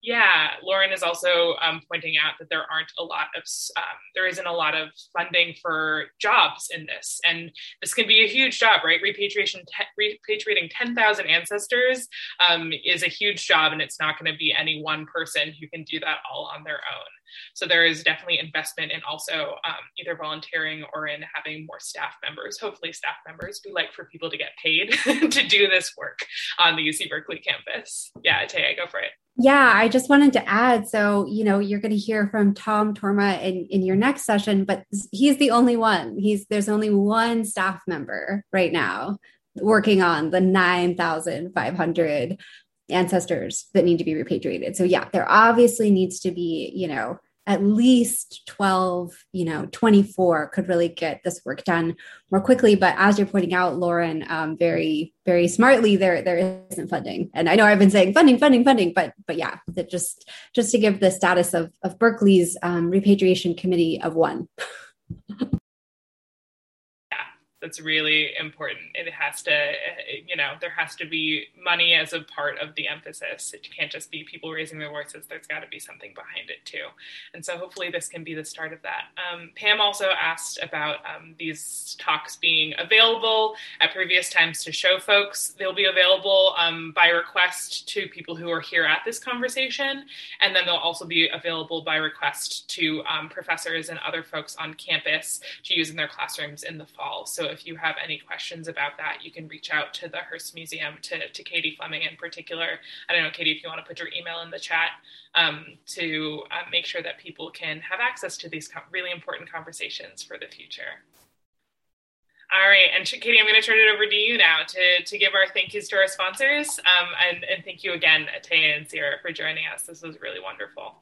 Yeah, Lauren is also um, pointing out that there aren't a lot of, um, there isn't a lot of funding for jobs in this. And this can be a huge job, right? Repatriation, te- repatriating 10,000 ancestors um, is a huge job, and it's not going to be any one person who can do that all on their own. So there is definitely investment in also um, either volunteering or in having more staff members, hopefully staff members. We like for people to get paid to do this work on the UC Berkeley campus. Yeah, Taya, go for it. Yeah, I just wanted to add. So, you know, you're going to hear from Tom Torma in, in your next session, but he's the only one. He's there's only one staff member right now working on the 9,500 ancestors that need to be repatriated. So yeah, there obviously needs to be, you know, at least 12, you know, 24 could really get this work done more quickly. But as you're pointing out, Lauren, um, very, very smartly, there there isn't funding. And I know I've been saying funding, funding, funding, but but yeah, that just just to give the status of of Berkeley's um, repatriation committee of one. that's really important. It has to, you know, there has to be money as a part of the emphasis. It can't just be people raising their voices. There's got to be something behind it too. And so hopefully this can be the start of that. Um, Pam also asked about um, these talks being available at previous times to show folks. They'll be available um, by request to people who are here at this conversation. And then they'll also be available by request to um, professors and other folks on campus to use in their classrooms in the fall. So if you have any questions about that, you can reach out to the Hearst Museum, to, to Katie Fleming in particular. I don't know, Katie, if you want to put your email in the chat um, to uh, make sure that people can have access to these co- really important conversations for the future. All right, and Katie, I'm going to turn it over to you now to, to give our thank yous to our sponsors. Um, and, and thank you again, Ataya and Sierra, for joining us. This was really wonderful.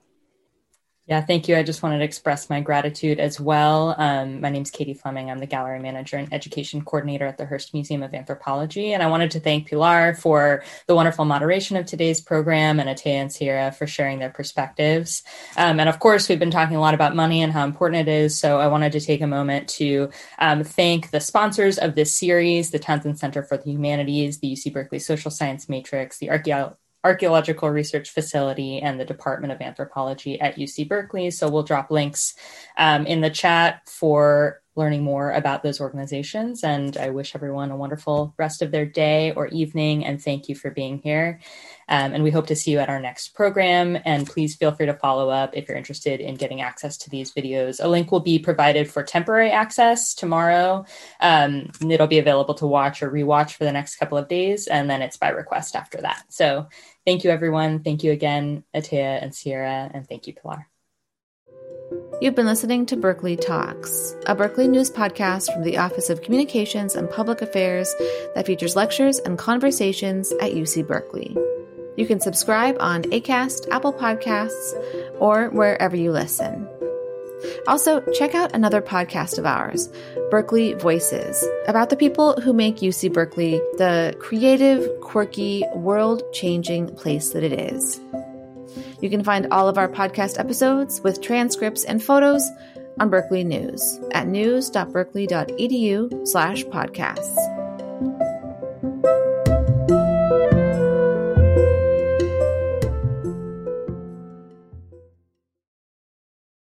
Yeah, thank you. I just wanted to express my gratitude as well. Um, my name is Katie Fleming. I'm the gallery manager and education coordinator at the Hearst Museum of Anthropology. And I wanted to thank Pilar for the wonderful moderation of today's program and Ataya and Sierra for sharing their perspectives. Um, and of course, we've been talking a lot about money and how important it is. So I wanted to take a moment to um, thank the sponsors of this series, the Townsend Center for the Humanities, the UC Berkeley Social Science Matrix, the Archaeology Archaeological Research Facility and the Department of Anthropology at UC Berkeley. So we'll drop links um, in the chat for learning more about those organizations. And I wish everyone a wonderful rest of their day or evening. And thank you for being here. Um, and we hope to see you at our next program. And please feel free to follow up if you're interested in getting access to these videos. A link will be provided for temporary access tomorrow. Um, it'll be available to watch or rewatch for the next couple of days. And then it's by request after that. So thank you, everyone. Thank you again, Ataya and Sierra. And thank you, Pilar. You've been listening to Berkeley Talks, a Berkeley news podcast from the Office of Communications and Public Affairs that features lectures and conversations at UC Berkeley. You can subscribe on ACAST, Apple Podcasts, or wherever you listen. Also, check out another podcast of ours, Berkeley Voices, about the people who make UC Berkeley the creative, quirky, world changing place that it is. You can find all of our podcast episodes with transcripts and photos on Berkeley News at news.berkeley.edu slash podcasts.